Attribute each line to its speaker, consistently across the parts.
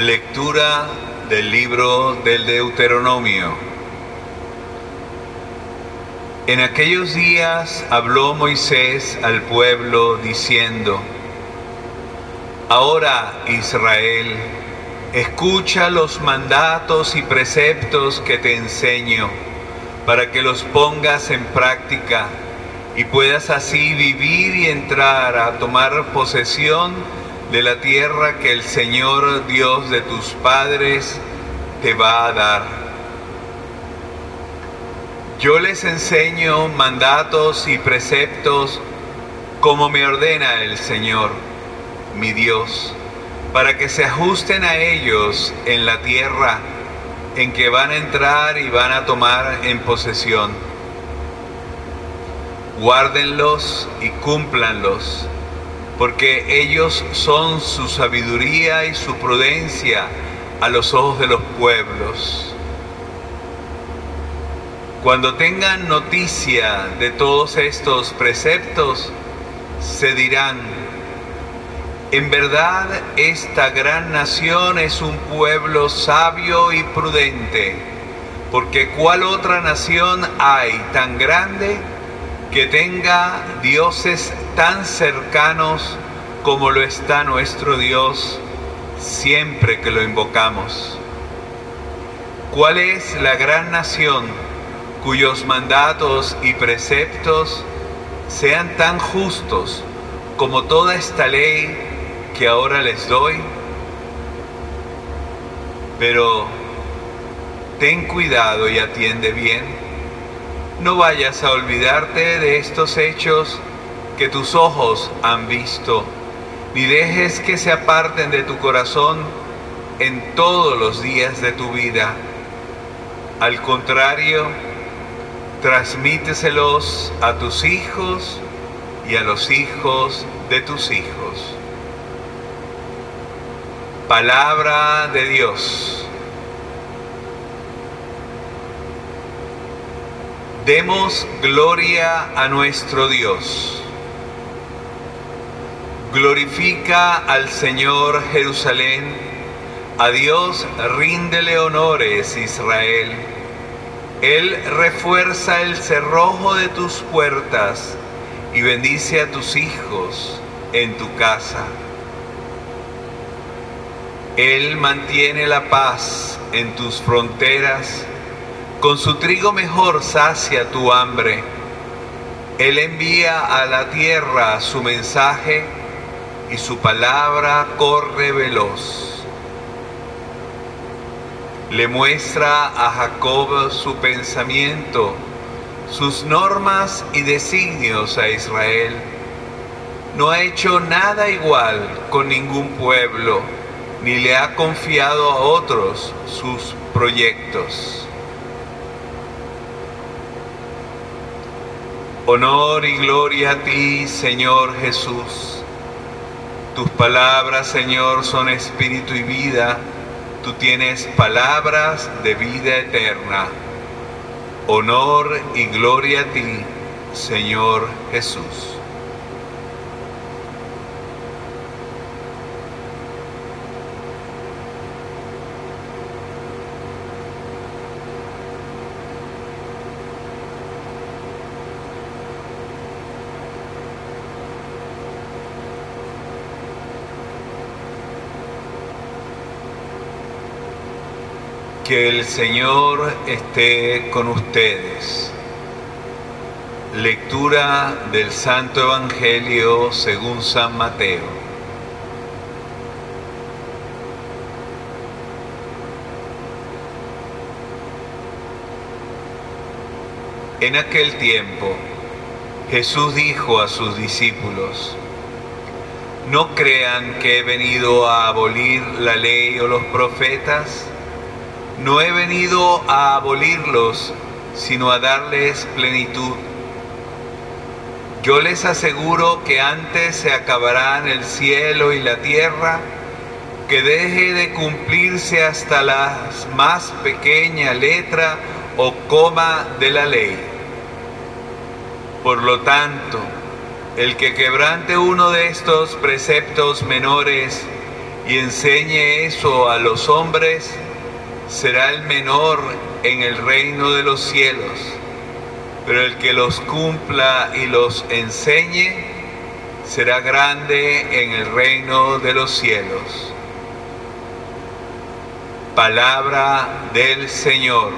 Speaker 1: Lectura del libro del Deuteronomio. En aquellos días habló Moisés al pueblo diciendo, Ahora Israel, escucha los mandatos y preceptos que te enseño, para que los pongas en práctica y puedas así vivir y entrar a tomar posesión de la tierra que el Señor Dios de tus padres te va a dar. Yo les enseño mandatos y preceptos como me ordena el Señor, mi Dios, para que se ajusten a ellos en la tierra en que van a entrar y van a tomar en posesión. Guárdenlos y cúmplanlos porque ellos son su sabiduría y su prudencia a los ojos de los pueblos. Cuando tengan noticia de todos estos preceptos, se dirán, en verdad esta gran nación es un pueblo sabio y prudente, porque ¿cuál otra nación hay tan grande que tenga dioses tan cercanos como lo está nuestro Dios siempre que lo invocamos. ¿Cuál es la gran nación cuyos mandatos y preceptos sean tan justos como toda esta ley que ahora les doy? Pero ten cuidado y atiende bien. No vayas a olvidarte de estos hechos que tus ojos han visto, ni dejes que se aparten de tu corazón en todos los días de tu vida. Al contrario, transmíteselos a tus hijos y a los hijos de tus hijos. Palabra de Dios. Demos gloria a nuestro Dios. Glorifica al Señor Jerusalén, a Dios ríndele honores Israel. Él refuerza el cerrojo de tus puertas y bendice a tus hijos en tu casa. Él mantiene la paz en tus fronteras, con su trigo mejor sacia tu hambre. Él envía a la tierra su mensaje y su palabra corre veloz. Le muestra a Jacob su pensamiento, sus normas y designios a Israel. No ha hecho nada igual con ningún pueblo, ni le ha confiado a otros sus proyectos. Honor y gloria a ti, Señor Jesús tus palabras, Señor, son espíritu y vida. Tú tienes palabras de vida eterna. Honor y gloria a ti, Señor Jesús. Que el Señor esté con ustedes. Lectura del Santo Evangelio según San Mateo. En aquel tiempo, Jesús dijo a sus discípulos, no crean que he venido a abolir la ley o los profetas no he venido a abolirlos, sino a darles plenitud. Yo les aseguro que antes se acabarán el cielo y la tierra, que deje de cumplirse hasta la más pequeña letra o coma de la ley. Por lo tanto, el que quebrante uno de estos preceptos menores y enseñe eso a los hombres, será el menor en el reino de los cielos, pero el que los cumpla y los enseñe será grande en el reino de los cielos. Palabra del Señor.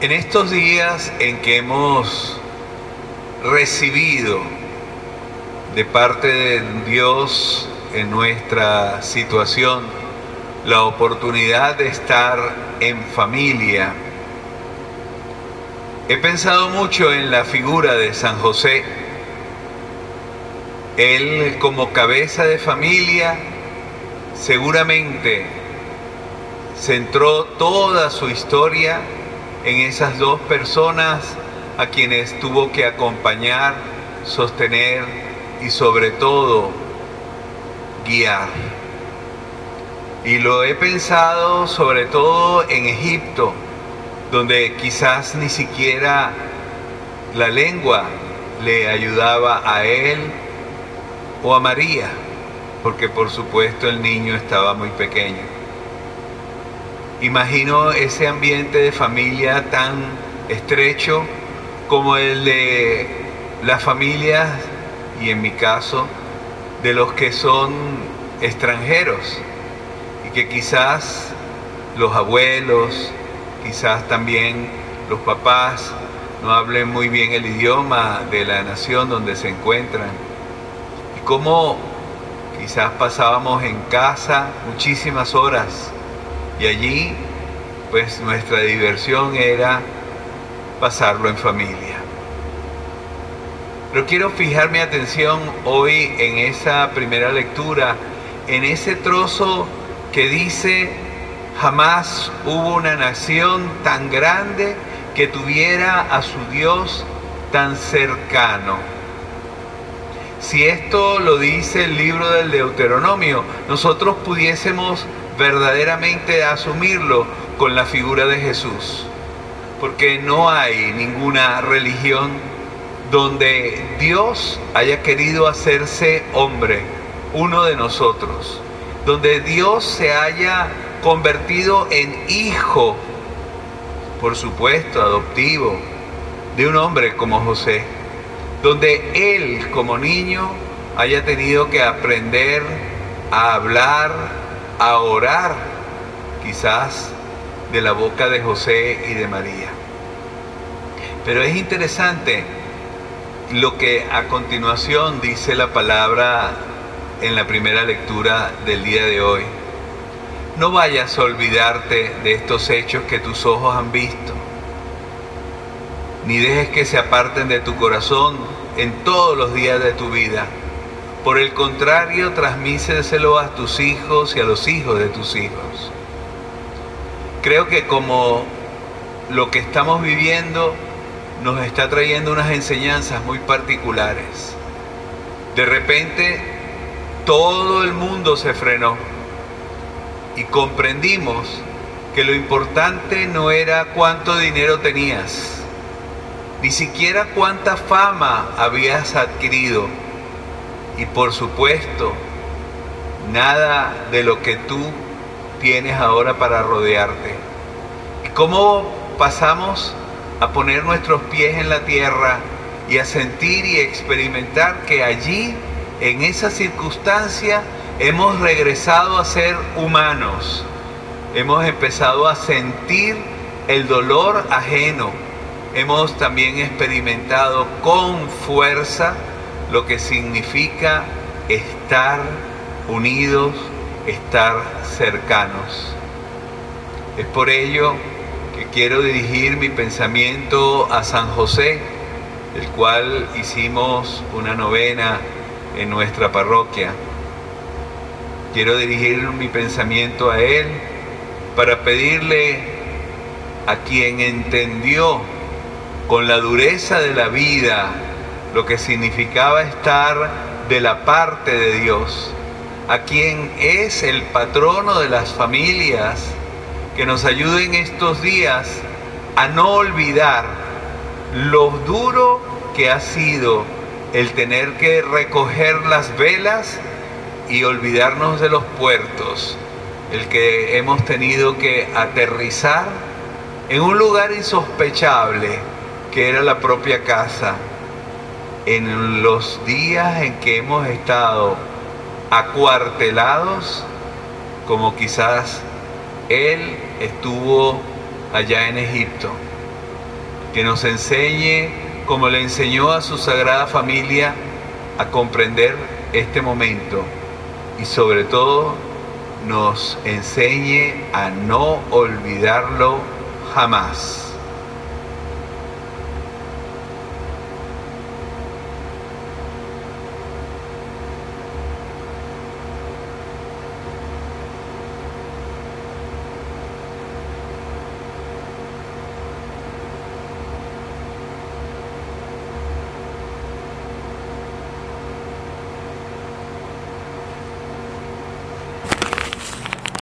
Speaker 1: En estos días en que hemos recibido de parte de Dios en nuestra situación la oportunidad de estar en familia, he pensado mucho en la figura de San José. Él como cabeza de familia seguramente centró toda su historia en esas dos personas a quienes tuvo que acompañar, sostener y sobre todo guiar. Y lo he pensado sobre todo en Egipto, donde quizás ni siquiera la lengua le ayudaba a él o a María, porque por supuesto el niño estaba muy pequeño. Imagino ese ambiente de familia tan estrecho como el de las familias, y en mi caso, de los que son extranjeros, y que quizás los abuelos, quizás también los papás, no hablen muy bien el idioma de la nación donde se encuentran. Y cómo quizás pasábamos en casa muchísimas horas y allí, pues nuestra diversión era pasarlo en familia. Pero quiero fijar mi atención hoy en esa primera lectura, en ese trozo que dice, jamás hubo una nación tan grande que tuviera a su Dios tan cercano. Si esto lo dice el libro del Deuteronomio, nosotros pudiésemos verdaderamente asumirlo con la figura de Jesús. Porque no hay ninguna religión donde Dios haya querido hacerse hombre, uno de nosotros, donde Dios se haya convertido en hijo, por supuesto, adoptivo, de un hombre como José, donde él como niño haya tenido que aprender a hablar, a orar quizás de la boca de José y de María. Pero es interesante lo que a continuación dice la palabra en la primera lectura del día de hoy. No vayas a olvidarte de estos hechos que tus ojos han visto, ni dejes que se aparten de tu corazón en todos los días de tu vida por el contrario, transmíseselo a tus hijos y a los hijos de tus hijos. Creo que como lo que estamos viviendo nos está trayendo unas enseñanzas muy particulares. De repente todo el mundo se frenó y comprendimos que lo importante no era cuánto dinero tenías, ni siquiera cuánta fama habías adquirido y por supuesto, nada de lo que tú tienes ahora para rodearte. ¿Y cómo pasamos a poner nuestros pies en la tierra y a sentir y experimentar que allí, en esa circunstancia, hemos regresado a ser humanos? Hemos empezado a sentir el dolor ajeno. Hemos también experimentado con fuerza lo que significa estar unidos, estar cercanos. Es por ello quiero dirigir mi pensamiento a San José, el cual hicimos una novena en nuestra parroquia. Quiero dirigir mi pensamiento a Él para pedirle a quien entendió con la dureza de la vida lo que significaba estar de la parte de Dios, a quien es el patrono de las familias, que nos ayude en estos días a no olvidar lo duro que ha sido el tener que recoger las velas y olvidarnos de los puertos, el que hemos tenido que aterrizar en un lugar insospechable que era la propia casa, en los días en que hemos estado acuartelados, como quizás Él estuvo allá en Egipto, que nos enseñe, como le enseñó a su sagrada familia, a comprender este momento y sobre todo nos enseñe a no olvidarlo jamás.